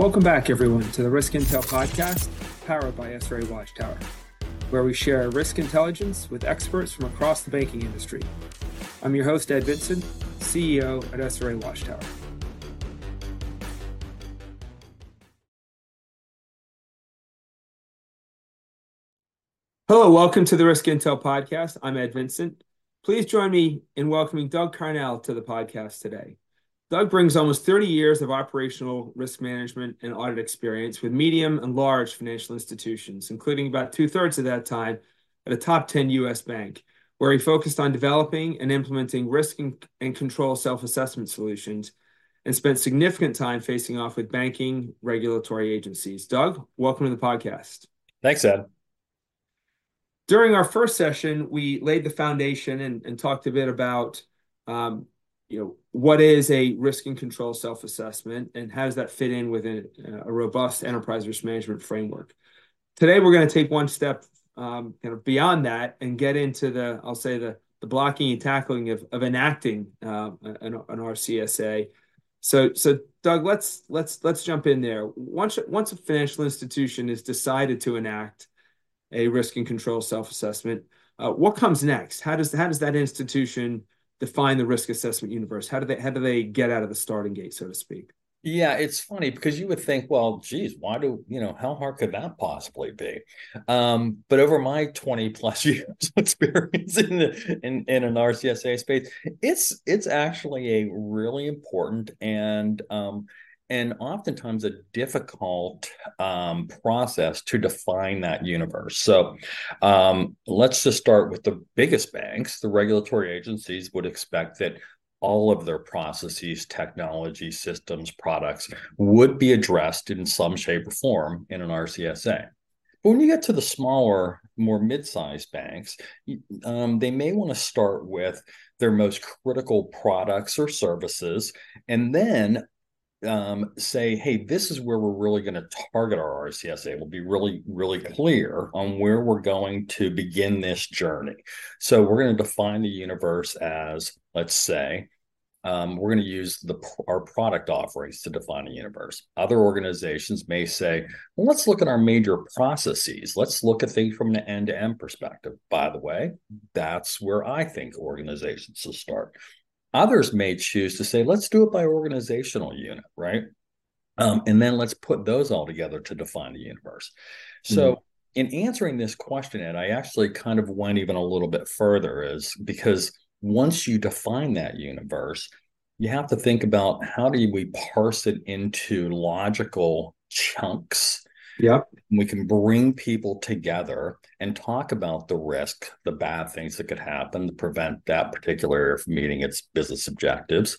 Welcome back, everyone, to the Risk Intel podcast powered by SRA Watchtower, where we share risk intelligence with experts from across the banking industry. I'm your host, Ed Vincent, CEO at SRA Watchtower. Hello, welcome to the Risk Intel podcast. I'm Ed Vincent. Please join me in welcoming Doug Cargnel to the podcast today. Doug brings almost 30 years of operational risk management and audit experience with medium and large financial institutions, including about two thirds of that time at a top 10 US bank, where he focused on developing and implementing risk and, control self assessment solutions and spent significant time facing off with banking regulatory agencies. Doug, welcome to the podcast. Thanks, Ed. During our first session, we laid the foundation and, and talked a bit about um, you know, what is a risk and control self-assessment, and how does that fit in within a, robust enterprise risk management framework? Today, we're going to take one step um, kind of beyond that and get into the, I'll say the the blocking and tackling of, of enacting uh, an, an RCSA. So, so Doug, let's let's let's jump in there. Once once a financial institution is decided to enact a risk and control self-assessment, uh, what comes next? How does how does that institution define the risk assessment universe? How do they how do they get out of the starting gate, so to speak? Yeah, it's funny because you would think, well, geez, why do you know how hard could that possibly be? Um, but over my twenty plus years of experience in the in, in an RCSA space, it's it's actually a really important and um, and oftentimes a difficult um, process to define that universe. So um, let's just start with the biggest banks. The regulatory agencies would expect that all of their processes, technology, systems, products would be addressed in some shape or form in an RCSA. But when you get to the smaller, more mid-sized banks, um, they may want to start with their most critical products or services, and then um, say, hey, this is where we're really going to target our RCSA. We'll be really, really clear on where we're going to begin this journey. So we're going to define the universe as, let's say, um, we're going to use the our product offerings to define a universe. Other organizations may say, well, let's look at our major processes. Let's look at things from an end-to-end perspective. By the way, that's where I think organizations should start. Others may choose to say, let's do it by organizational unit, right? Um, and then let's put those all together to define the universe. So, mm-hmm. in answering this question, Ed, I actually kind of went even a little bit further, is because once you define that universe, you have to think about how do we parse it into logical chunks yeah. We can bring people together and talk about the risk, the bad things that could happen to prevent that particular area from meeting its business objectives.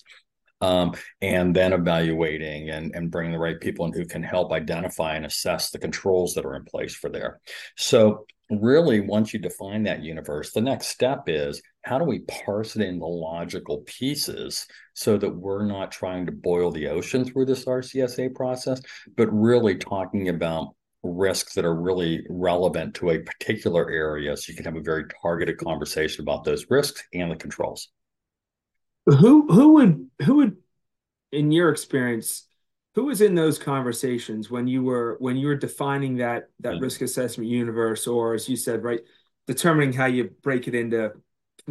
Um, and then evaluating and, and bringing the right people in who can help identify and assess the controls that are in place for there. So, really, once you define that universe, the next step is how do we parse it into logical pieces so that we're not trying to boil the ocean through this RCSA process, but really talking about risks that are really relevant to a particular area so you can have a very targeted conversation about those risks and the controls who who would who would in your experience who was in those conversations when you were when you were defining that that mm-hmm. risk assessment universe or as you said right determining how you break it into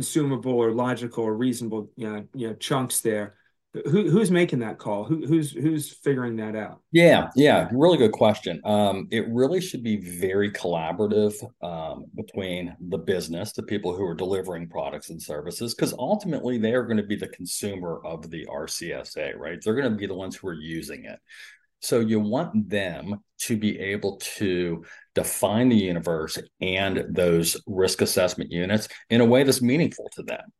consumable or logical or reasonable you know, you know chunks there who, who's making that call? Who, who's who's figuring that out? Yeah, yeah, really good question. Um, it really should be very collaborative um, between the business, the people who are delivering products and services, because ultimately they are going to be the consumer of the RCSA, right? They're going to be the ones who are using it. So you want them to be able to define the universe and those risk assessment units in a way that's meaningful to them,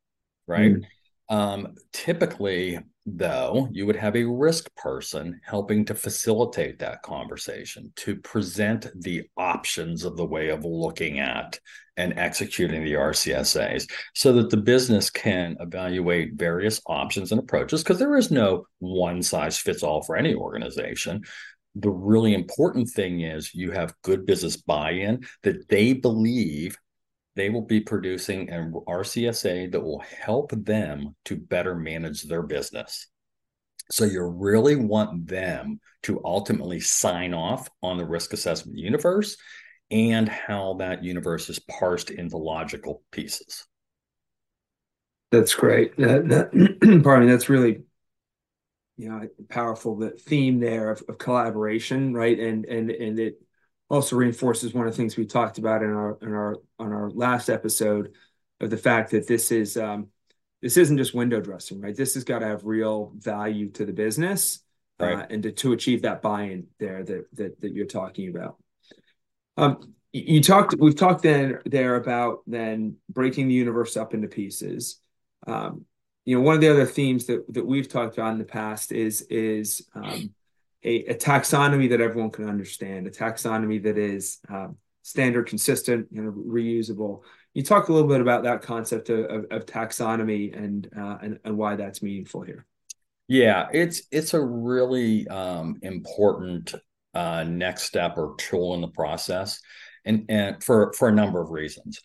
right? Mm. Um, typically, though, you would have a risk person helping to facilitate that conversation, to present the options of the way of looking at and executing the RCSAs so that the business can evaluate various options and approaches because there is no one size fits all for any organization. The really important thing is you have good business buy in that they believe they will be producing an RCSA that will help them to better manage their business. So you really want them to ultimately sign off on the risk assessment universe and how that universe is parsed into logical pieces. That's great. That, that pardon me, that's really you know powerful the theme there of, of collaboration, right? And and and it also reinforces one of the things we talked about in our in our on our last episode of the fact that this is um, this isn't just window dressing, right? This has got to have real value to the business, uh, right. uh, and to, to achieve that buy-in there that that that you're talking about. Um, you talked. We've talked then there about then breaking the universe up into pieces. Um, you know, one of the other themes that that we've talked about in the past is is um, a, a, taxonomy that everyone can understand, a taxonomy that is um, standard, consistent, you know, reusable you talk a little bit about that concept of, of, of taxonomy and, uh, and and why that's meaningful here. Yeah, it's it's a really um, important uh, next step or tool in the process, and and for for a number of reasons.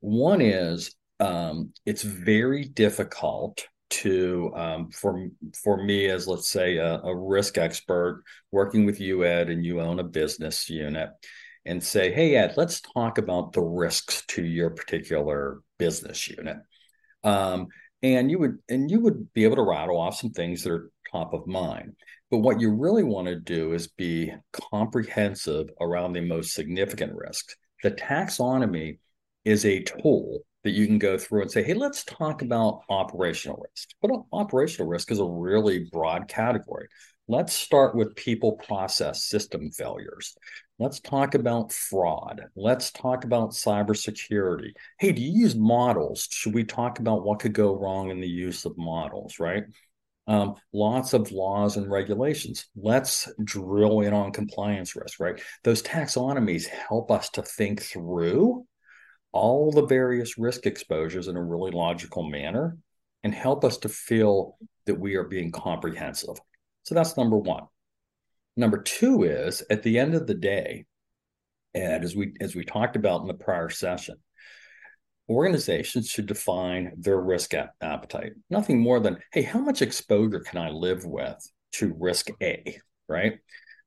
One is um, it's very difficult to um, for for me as let's say a, a risk expert working with you Ed and you own a business unit and say, hey, Ed, let's talk about the risks to your particular business unit. Um, and you would and you would be able to rattle off some things that are top of mind. But what you really want to do is be comprehensive around the most significant risks. The taxonomy is a tool that you can go through and say, hey, let's talk about operational risk. But operational risk is a really broad category. Let's start with people process system failures. Let's talk about fraud. Let's talk about cybersecurity. Hey, do you use models? Should we talk about what could go wrong in the use of models, right? Um, lots of laws and regulations. Let's drill in on compliance risk, right? Those taxonomies help us to think through all the various risk exposures in a really logical manner and help us to feel that we are being comprehensive. So that's number one. Number two is at the end of the day, and as we as we talked about in the prior session, organizations should define their risk appetite. Nothing more than, hey, how much exposure can I live with to risk A, right?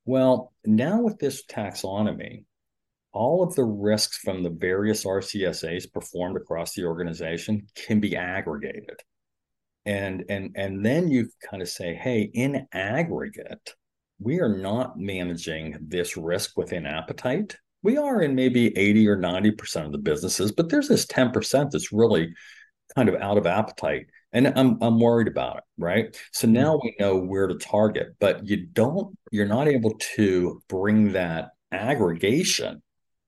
Well, now with this taxonomy, all of the risks from the various RCSAs performed across the organization can be aggregated. And and and then you kind of say hey in aggregate we are not managing this risk within appetite. We are in maybe 80 or 90% of the businesses but there's this 10% that's really kind of out of appetite and i'm i'm worried about it right? So mm-hmm. now we know where to target but you don't you're not able to bring that aggregation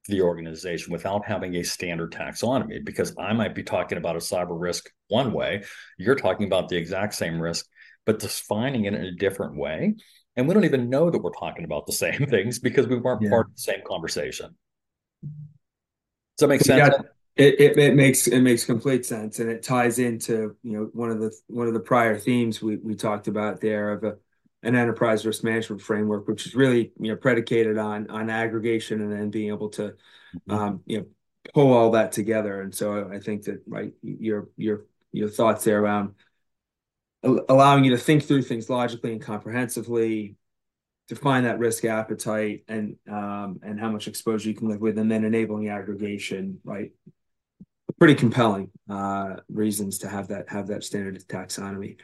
the organization without having a standard taxonomy because I might be talking about a cyber risk one way, you're talking about the exact same risk, but defining it in a different way. And we don't even know that we're talking about the same things because we weren't yeah. part of the same conversation. Does that make sense? Yeah, it, it, it makes it makes complete sense, and it ties into you know one of the one of the prior themes we we talked about there of a an enterprise risk management framework, which is really you know predicated on on aggregation and then being able to mm-hmm. um, you know pull all that together. And so I think that right your your your thoughts there around allowing you to think through things logically and comprehensively, define that risk appetite and um, and how much exposure you can live with, and then enabling aggregation, right? Pretty compelling uh, reasons to have that have that standard taxonomy.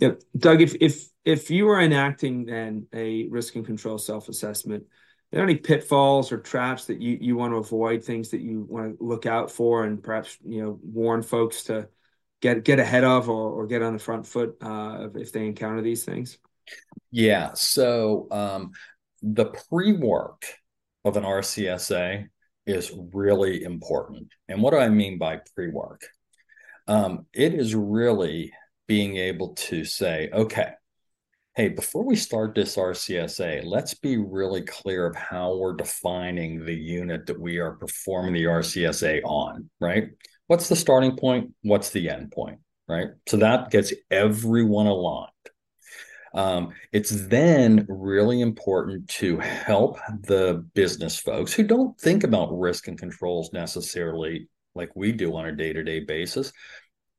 Yeah, Doug, if if if you were enacting then a risk and control self-assessment, are there any pitfalls or traps that you want to avoid, things that you want to look out for, and perhaps you know warn folks to get ahead of or, or get on the front foot uh, if they encounter these things? Yeah. So um, the pre-work of an RCSA is really important. And what do I mean by pre-work? Um, it is really being able to say, okay, hey, before we start this RCSA, let's be really clear of how we're defining the unit that we are performing the RCSA on, right? What's the starting point? What's the end point, right? So that gets everyone aligned. Um, it's then really important to help the business folks who don't think about risk and controls necessarily like we do on a day to day basis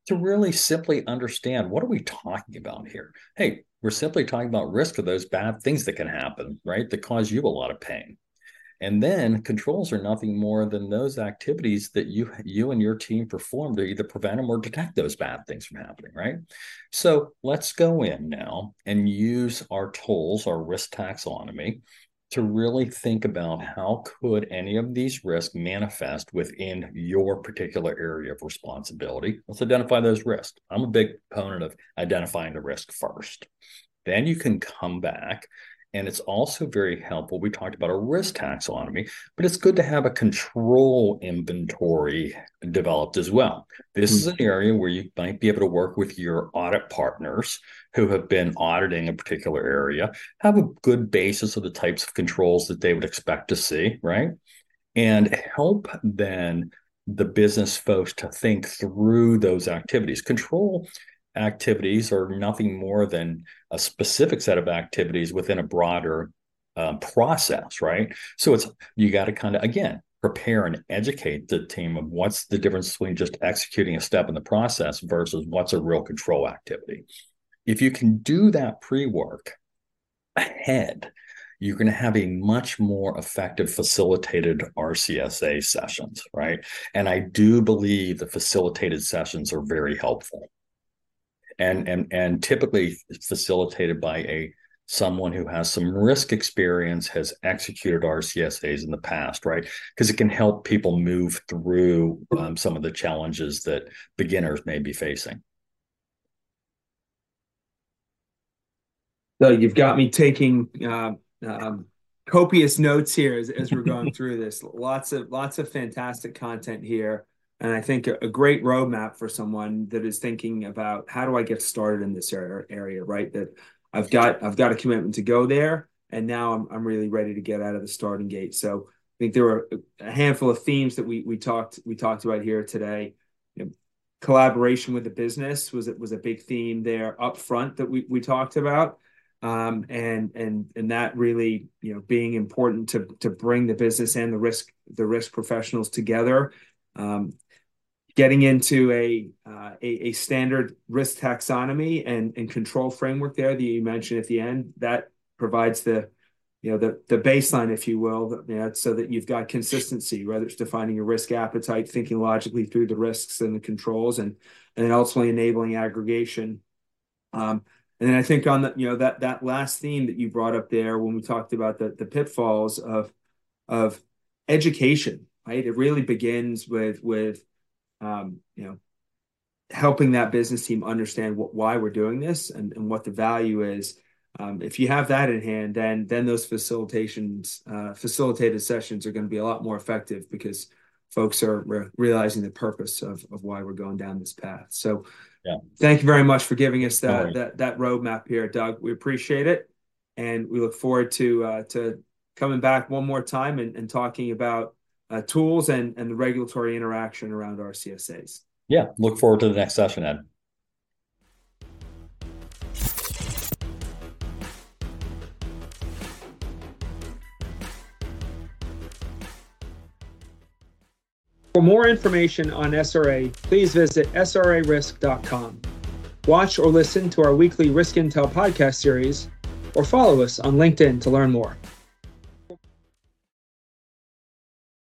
to really simply understand what are we talking about here? Hey, we're simply talking about risk of those bad things that can happen, right? That cause you a lot of pain. And then controls are nothing more than those activities that you you and your team perform to either prevent them or detect those bad things from happening, right? So let's go in now and use our tools, our risk taxonomy, to really think about how could any of these risks manifest within your particular area of responsibility. Let's identify those risks. I'm a big proponent of identifying the risk first. Then you can come back and it's also very helpful. We talked about a risk taxonomy, but it's good to have a control inventory developed as well. This mm-hmm. is an area where you might be able to work with your audit partners who have been auditing a particular area, have a good basis of the types of controls that they would expect to see, right? And help then the business folks to think through those activities. Control activities are nothing more than a specific set of activities within a broader uh, process, right? So it's you got to kind of again prepare and educate the team of what's the difference between just executing a step in the process versus what's a real control activity. If you can do that pre-work ahead, you're going to have a much more effective facilitated RCSA sessions, right? And I do believe the facilitated sessions are very helpful and and and typically facilitated by a someone who has some risk experience has executed RCSAs in the past, right? Because it can help people move through um, some of the challenges that beginners may be facing. So you've got me taking uh, um, copious notes here as, as we're going through this. Lots of lots of fantastic content here and I think a, great roadmap for someone that is thinking about how do I get started in this area, area, right? That I've got I've got a commitment to go there, and now I'm I'm really ready to get out of the starting gate. So I think there were a handful of themes that we we talked we talked about here today. You know, collaboration with the business was it was a big theme there up front that we we talked about. Um, and and and that really you know being important to to bring the business and the risk the risk professionals together um, getting into a, uh, a, standard risk taxonomy and control framework there that you mentioned at the end that provides the you know the baseline if you will you know, so that you've got consistency whether it's defining your risk appetite thinking logically through the risks and the controls and and ultimately enabling aggregation. Um, and then I think on the you know that that last theme that you brought up there when we talked about the the pitfalls of of education right? It really begins with with um, you know, helping that business team understand what, why we're doing this and, and what the value is. Um, if you have that in hand, then then those facilitations, uh, facilitated sessions are going to be a lot more effective because folks are re- realizing the purpose of of why we're going down this path. So, yeah. thank you very much for giving us that that that roadmap here, Doug. We appreciate it, and we look forward to uh, to coming back one more time and, and talking about uh, tools and, and the regulatory interaction around RCSAs. Yeah, look forward to the next session, Ed. For more information on SRA, please visit srarisk.com. Watch or listen to our weekly Risk Intel podcast series, or follow us on LinkedIn to learn more.